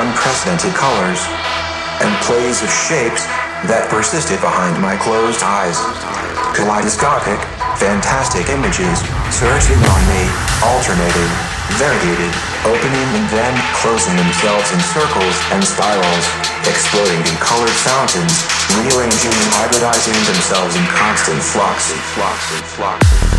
unprecedented colors and plays of shapes that persisted behind my closed eyes. Kaleidoscopic, fantastic images surging on me, alternating, variegated, opening and then closing themselves in circles and spirals, exploding in colored fountains, rearranging and hybridizing themselves in constant flux and flux and flux.